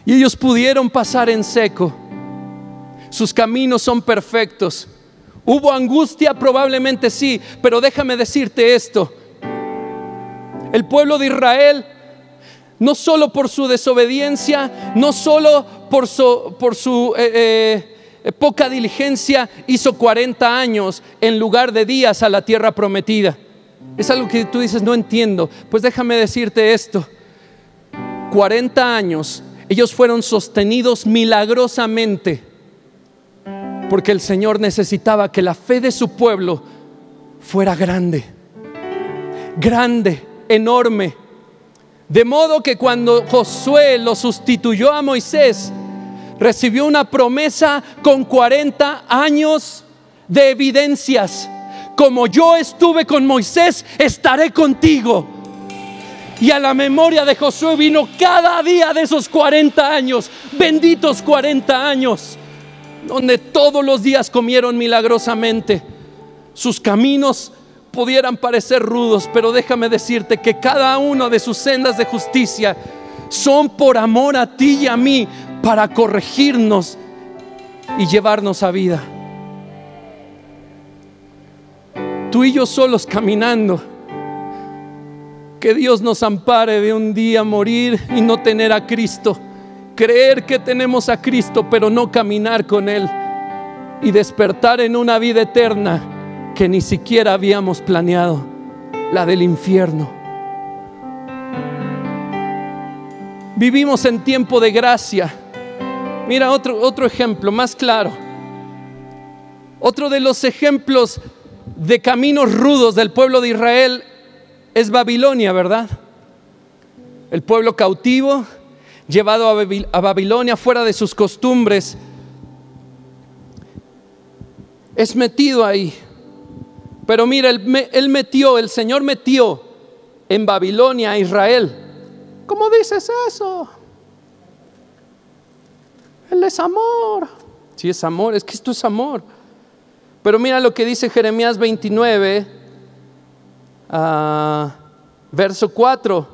Y ellos pudieron pasar en seco. Sus caminos son perfectos. ¿Hubo angustia? Probablemente sí, pero déjame decirte esto. El pueblo de Israel, no solo por su desobediencia, no solo por su, por su eh, eh, poca diligencia, hizo 40 años en lugar de días a la tierra prometida. Es algo que tú dices, no entiendo. Pues déjame decirte esto. 40 años ellos fueron sostenidos milagrosamente porque el Señor necesitaba que la fe de su pueblo fuera grande, grande, enorme. De modo que cuando Josué lo sustituyó a Moisés, recibió una promesa con 40 años de evidencias. Como yo estuve con Moisés, estaré contigo. Y a la memoria de Josué vino cada día de esos 40 años, benditos 40 años, donde todos los días comieron milagrosamente. Sus caminos pudieran parecer rudos, pero déjame decirte que cada uno de sus sendas de justicia son por amor a ti y a mí, para corregirnos y llevarnos a vida. Tú y yo solos caminando. Que Dios nos ampare de un día morir y no tener a Cristo. Creer que tenemos a Cristo, pero no caminar con Él. Y despertar en una vida eterna que ni siquiera habíamos planeado, la del infierno. Vivimos en tiempo de gracia Mira otro, otro ejemplo más claro. Otro de los ejemplos de caminos rudos del pueblo de Israel es Babilonia, ¿verdad? El pueblo cautivo, llevado a Babilonia fuera de sus costumbres, es metido ahí. Pero mira, él, metió, el Señor metió en Babilonia a Israel. ¿Cómo dices eso? Él es amor. Sí, es amor, es que esto es amor. Pero mira lo que dice Jeremías 29, ah, verso 4.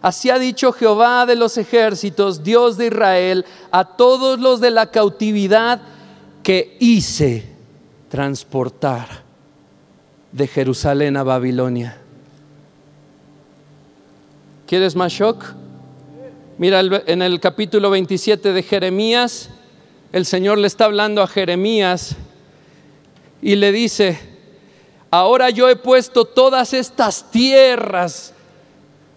Así ha dicho Jehová de los ejércitos, Dios de Israel, a todos los de la cautividad que hice transportar de Jerusalén a Babilonia. ¿Quieres más shock? Mira, en el capítulo 27 de Jeremías, el Señor le está hablando a Jeremías y le dice, ahora yo he puesto todas estas tierras,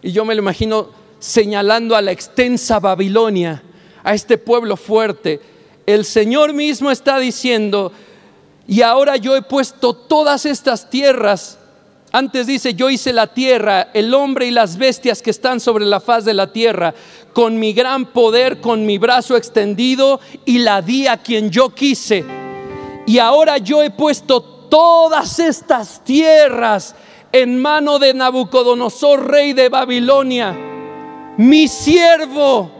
y yo me lo imagino señalando a la extensa Babilonia, a este pueblo fuerte. El Señor mismo está diciendo, y ahora yo he puesto todas estas tierras antes dice, yo hice la tierra, el hombre y las bestias que están sobre la faz de la tierra, con mi gran poder, con mi brazo extendido, y la di a quien yo quise. Y ahora yo he puesto todas estas tierras en mano de Nabucodonosor, rey de Babilonia, mi siervo.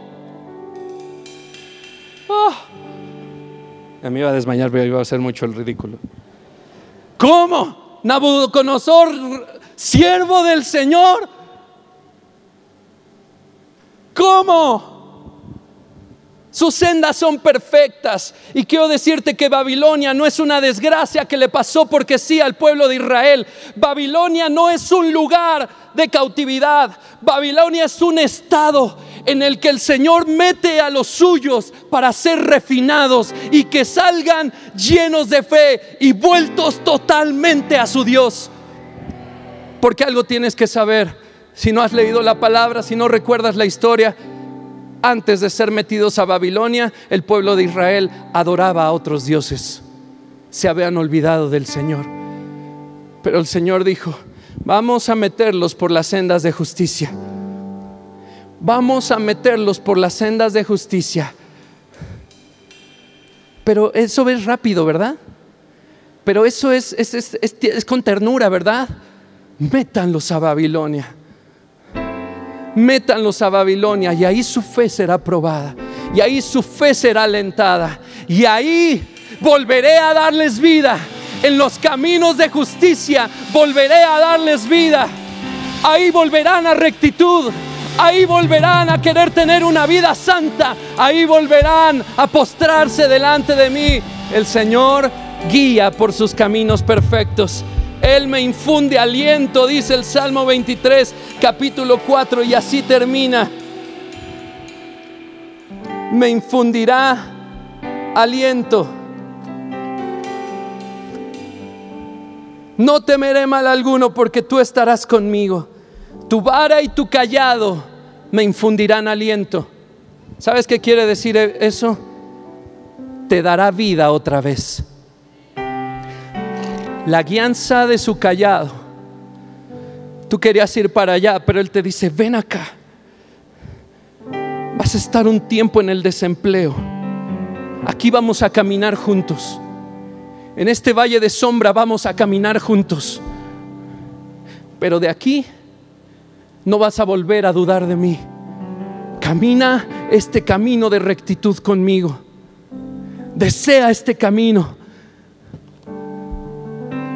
Ah. A mí iba a desmayar, pero iba a hacer mucho el ridículo. ¿Cómo? Nabucodonosor, siervo del Señor. ¿Cómo? Sus sendas son perfectas. Y quiero decirte que Babilonia no es una desgracia que le pasó porque sí al pueblo de Israel. Babilonia no es un lugar de cautividad. Babilonia es un estado en el que el Señor mete a los suyos para ser refinados y que salgan llenos de fe y vueltos totalmente a su Dios. Porque algo tienes que saber, si no has leído la palabra, si no recuerdas la historia, antes de ser metidos a Babilonia, el pueblo de Israel adoraba a otros dioses. Se habían olvidado del Señor. Pero el Señor dijo, vamos a meterlos por las sendas de justicia Vamos a meterlos por las sendas de justicia. Pero eso es rápido, ¿verdad? Pero eso es, con ternura, ¿verdad? Métanlos a Babilonia. Métanlos a Babilonia y ahí su fe será probada. Y ahí su fe será alentada. Y ahí volveré a darles vida. En los caminos de justicia volveré a darles vida. Ahí volverán a rectitud. Ahí volverán a querer tener una vida santa. Ahí volverán a postrarse delante de mí. El Señor guía por sus caminos perfectos. Él me infunde aliento, dice el Salmo 23, capítulo 4, y así termina. Me infundirá aliento. No temeré mal alguno porque tú estarás conmigo. Tu vara y tu callado me infundirán aliento. ¿Sabes qué quiere decir eso? Te dará vida otra vez. La guianza de su callado. Tú querías ir para allá, pero Él te dice, ven acá. Vas a estar un tiempo en el desempleo. Aquí vamos a caminar juntos. En este valle de sombra vamos a caminar juntos. Pero de aquí no vas a volver a dudar de mí. Camina este camino de rectitud conmigo. Desea este camino.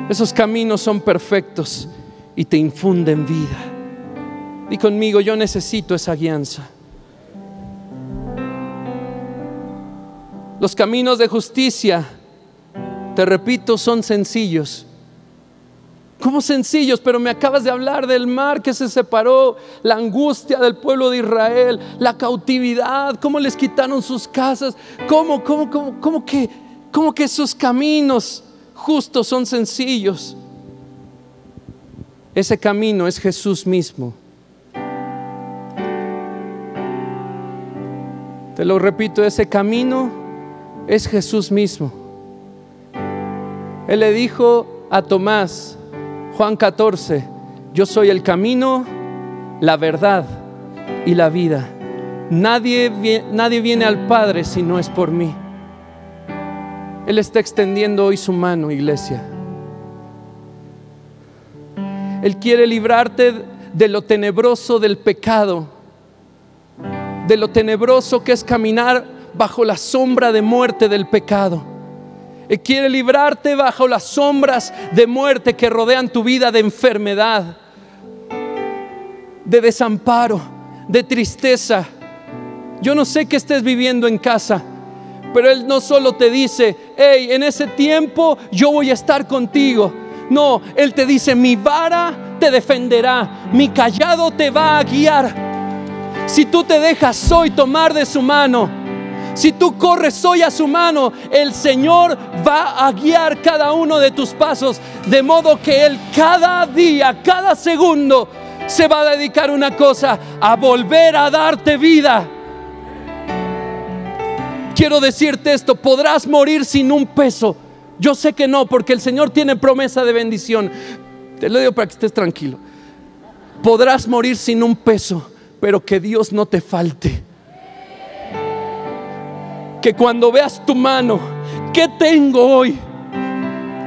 Esos caminos son perfectos y te infunden vida. Y conmigo, yo necesito esa guianza. Los caminos de justicia, te repito, son sencillos como sencillos, pero me acabas de hablar del mar que se separó, la angustia del pueblo de Israel, la cautividad, cómo les quitaron sus casas, cómo, cómo, cómo, cómo que, cómo que sus caminos justos son sencillos. Ese camino es Jesús mismo. Te lo repito, ese camino es Jesús mismo. Él le dijo a Tomás, Juan 14, yo soy el camino, la verdad y la vida. Nadie, nadie viene al Padre si no es por mí. Él está extendiendo hoy su mano, iglesia. Él quiere librarte de lo tenebroso del pecado, de lo tenebroso que es caminar bajo la sombra de muerte del pecado. Quiere librarte bajo las sombras de muerte que rodean tu vida de enfermedad, de desamparo, de tristeza. Yo no sé qué estés viviendo en casa, pero Él no solo te dice, hey, en ese tiempo yo voy a estar contigo. No, Él te dice, mi vara te defenderá, mi callado te va a guiar. Si tú te dejas hoy tomar de su mano, si tú corres hoy a su mano, el Señor va a guiar cada uno de tus pasos, de modo que Él cada día, cada segundo, se va a dedicar una cosa, a volver a darte vida. Quiero decirte esto, podrás morir sin un peso. Yo sé que no, porque el Señor tiene promesa de bendición. Te lo digo para que estés tranquilo. Podrás morir sin un peso, pero que Dios no te falte que cuando veas tu mano, ¿qué tengo hoy?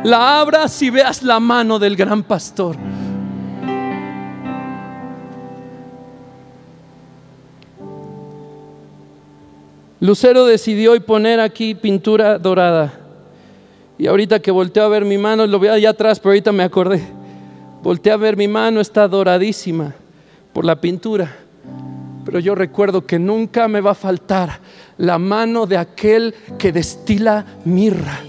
La abras y veas la mano del gran pastor. Lucero decidió hoy poner aquí pintura dorada. Y ahorita que volteo a ver mi mano, lo veo allá atrás, pero ahorita me acordé. Volteé a ver mi mano, está doradísima por la pintura. Pero yo recuerdo que nunca me va a faltar la mano de aquel que destila mirra,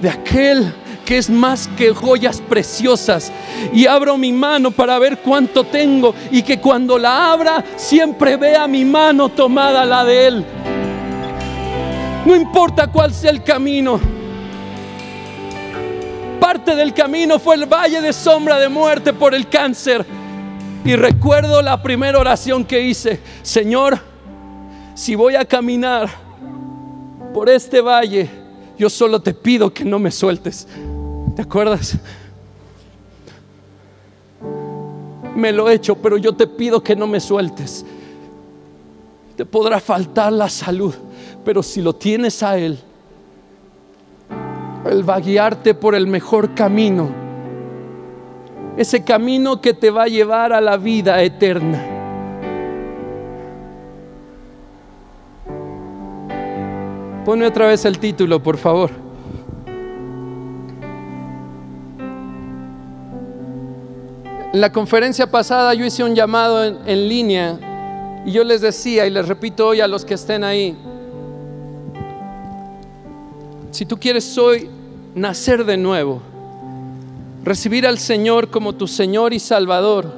de aquel que es más que joyas preciosas. Y abro mi mano para ver cuánto tengo y que cuando la abra siempre vea mi mano tomada la de él. No importa cuál sea el camino. Parte del camino fue el valle de sombra de muerte por el cáncer. Y recuerdo la primera oración que hice, Señor, si voy a caminar por este valle, yo solo te pido que no me sueltes. ¿Te acuerdas? Me lo he hecho, pero yo te pido que no me sueltes. te podrá faltar la salud, pero si lo tienes a Él, Él va a guiarte por el mejor camino. Ese camino que te va a llevar a la vida eterna. Pone otra vez el título, por favor. En la conferencia pasada yo hice un llamado en, en, línea y yo les decía y les repito hoy a los que estén ahí, si tú quieres hoy nacer de nuevo, recibir al Señor como tu Señor y Salvador,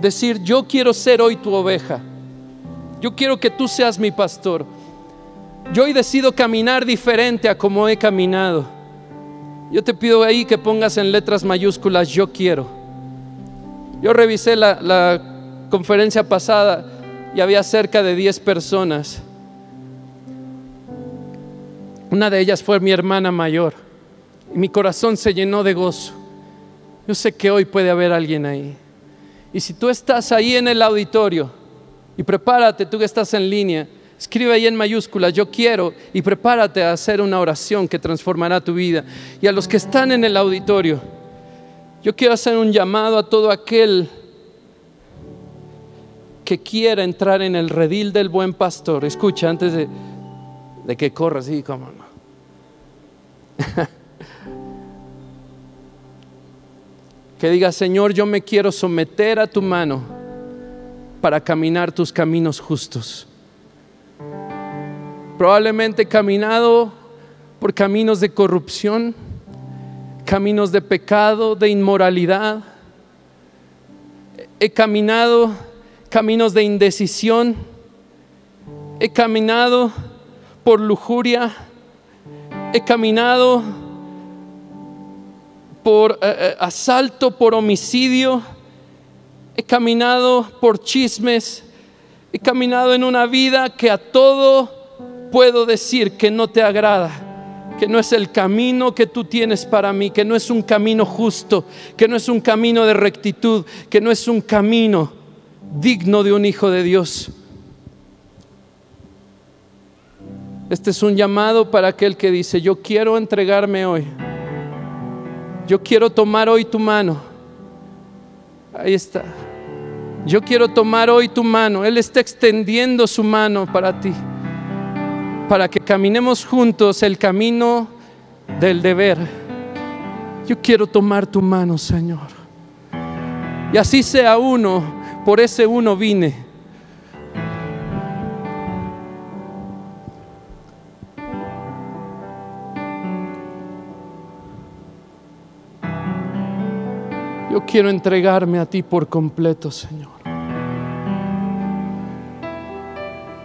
decir, yo quiero ser hoy tu oveja, yo quiero que tú seas mi pastor, yo hoy decido caminar diferente a como he caminado. Yo te pido ahí que pongas en letras mayúsculas, yo quiero. Yo revisé la, la conferencia pasada y había cerca de 10 personas. Una de ellas fue mi hermana mayor. Y mi corazón se llenó de gozo. Yo sé que hoy puede haber alguien ahí. Y si tú estás ahí en el auditorio, y prepárate, tú que estás en línea, Escribe ahí en mayúsculas, yo quiero, y prepárate a hacer una oración que transformará tu vida. Y a los que están en el auditorio, yo quiero hacer un llamado a todo aquel que quiera entrar en el redil del buen pastor. Escucha, antes de, de que corras, sí, cómo no. que diga, Señor, yo me quiero someter a tu mano para caminar tus caminos justos probablemente caminado por caminos de corrupción, caminos de pecado, de inmoralidad. He caminado caminos de indecisión. He caminado por lujuria. He caminado por eh, eh, asalto, por homicidio. He caminado por chismes. He caminado en una vida que a todo puedo decir que no te agrada, que no es el camino que tú tienes para mí, que no es un camino justo, que no es un camino de rectitud, que no es un camino digno de un hijo de Dios. Este es un llamado para aquel que dice, yo quiero entregarme hoy. Yo quiero tomar hoy tu mano. Ahí está. Yo quiero tomar hoy tu mano. Él está extendiendo su mano para ti para que caminemos juntos el camino del deber. Yo quiero tomar tu mano, Señor. Y así sea uno, por ese uno vine. Yo quiero entregarme a ti por completo, Señor.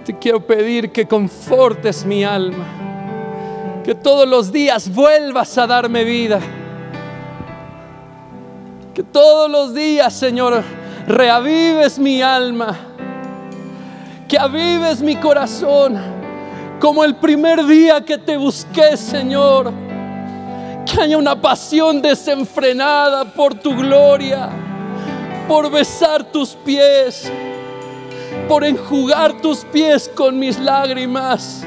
Te quiero pedir que confortes mi alma, que todos los días vuelvas a darme vida, que todos los días, Señor, reavives mi alma, que avives mi corazón, como el primer día que te busqué, Señor, que haya una pasión desenfrenada por tu gloria, por besar tus pies por enjugar tus pies con mis lágrimas.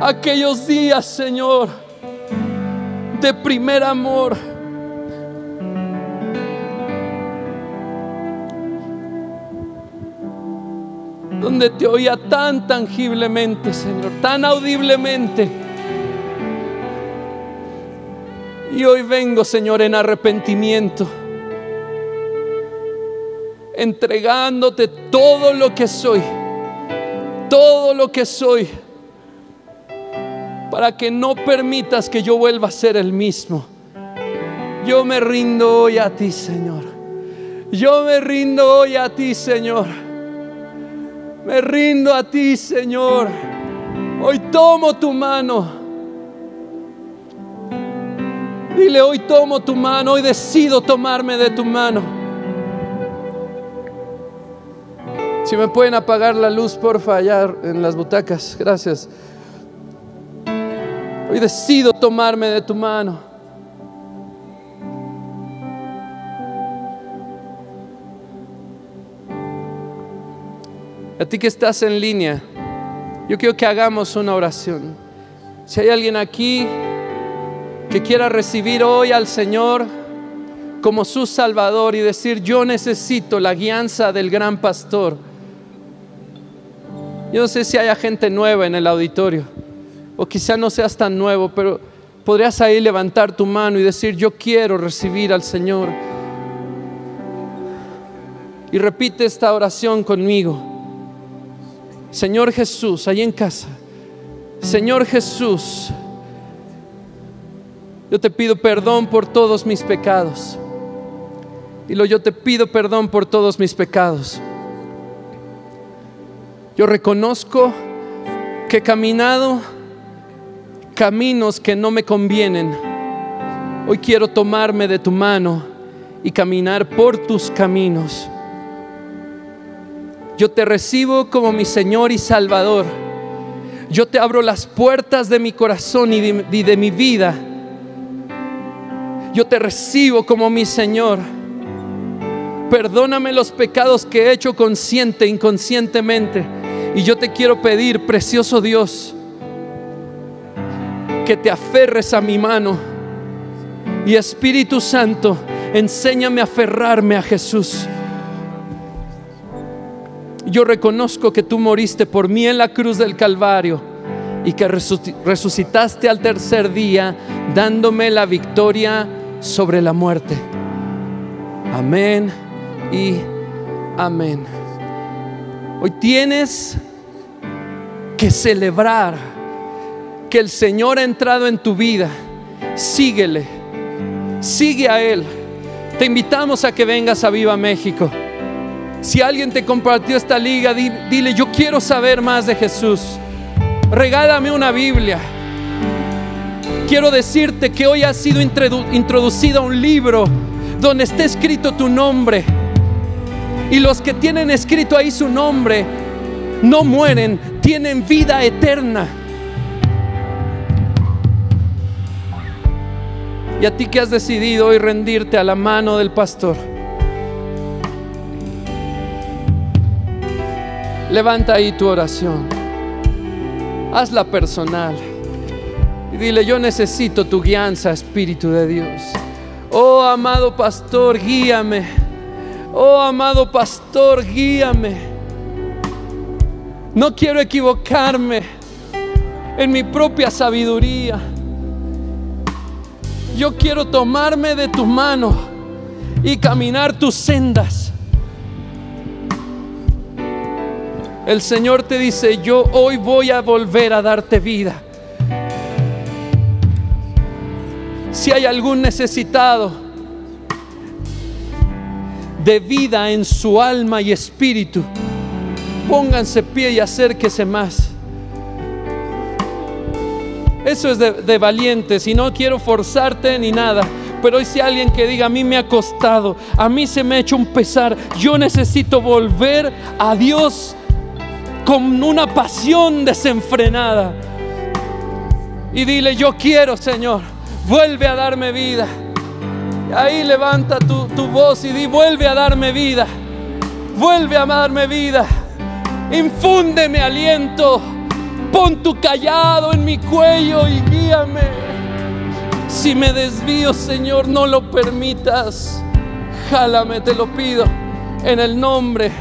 Aquellos días, Señor, de primer amor. Donde te oía tan tangiblemente, Señor, tan audiblemente. Y hoy vengo, Señor, en arrepentimiento entregándote todo lo que soy, todo lo que soy, para que no permitas que yo vuelva a ser el mismo. Yo me rindo hoy a ti, Señor. Yo me rindo hoy a ti, Señor. Me rindo a ti, Señor. Hoy tomo tu mano. Dile, hoy tomo tu mano, hoy decido tomarme de tu mano. Si me pueden apagar la luz, porfa, allá en las butacas. Gracias. Hoy decido tomarme de tu mano. A ti que estás en línea, yo quiero que hagamos una oración. Si hay alguien aquí que quiera recibir hoy al Señor como su Salvador y decir, yo necesito la guianza del gran pastor. Yo no sé si haya gente nueva en el auditorio, o quizá no seas tan nuevo, pero podrías ahí levantar tu mano y decir, yo quiero recibir al Señor. Y repite esta oración conmigo. Señor Jesús, ahí en casa. Señor Jesús, yo te pido perdón por todos mis pecados. Y lo yo te pido perdón por todos mis pecados. Yo reconozco que he caminado caminos que no me convienen. Hoy quiero tomarme de tu mano y caminar por tus caminos. Yo te recibo como mi Señor y Salvador. Yo te abro las puertas de mi corazón y de, mi vida. Yo te recibo como mi Señor. Perdóname los pecados que he hecho consciente, inconscientemente. Y yo te quiero pedir, precioso Dios, que te aferres a mi mano. Y Espíritu Santo, enséñame a aferrarme a Jesús. Yo reconozco que tú moriste por mí en la cruz del Calvario y que resucitaste al tercer día dándome la victoria sobre la muerte. Amén y amén. Hoy tienes que celebrar que el Señor ha entrado en tu vida. Síguele, sigue a Él. Te invitamos a que vengas a Viva México. Si alguien te compartió esta liga, dile, yo quiero saber más de Jesús. Regálame una Biblia. Quiero decirte que hoy ha sido introducido un libro donde está escrito tu nombre. Y los que tienen escrito ahí su nombre no mueren, tienen vida eterna. Y a ti que has decidido hoy rendirte a la mano del pastor Levanta ahí tu oración. Hazla personal. Y dile, yo necesito tu guianza, Espíritu de Dios. Oh amado pastor, guíame. Oh amado pastor, guíame. No quiero equivocarme en mi propia sabiduría. Yo quiero tomarme de tu mano y caminar tus sendas. El Señor te dice, yo hoy voy a volver a darte vida. Si hay algún necesitado de vida en su alma y espíritu, pónganse pie y acérquese más. Eso es de, valientes y no quiero forzarte ni nada. Pero hoy si alguien que diga, a mí me ha costado, a mí se me ha hecho un pesar, yo necesito volver a Dios con una pasión desenfrenada. Y dile, yo quiero, Señor, vuelve a darme vida. Y ahí levanta tu, tu voz y di, vuelve a darme vida. Vuelve a darme vida. Infúndeme aliento. Pon tu callado en mi cuello y guíame. Si me desvío, Señor, no lo permitas. Jálame, te lo pido. En el nombre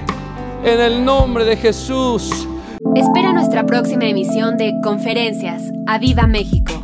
en el nombre de Jesús. Espera nuestra próxima emisión de Conferencias. ¡A Viva México!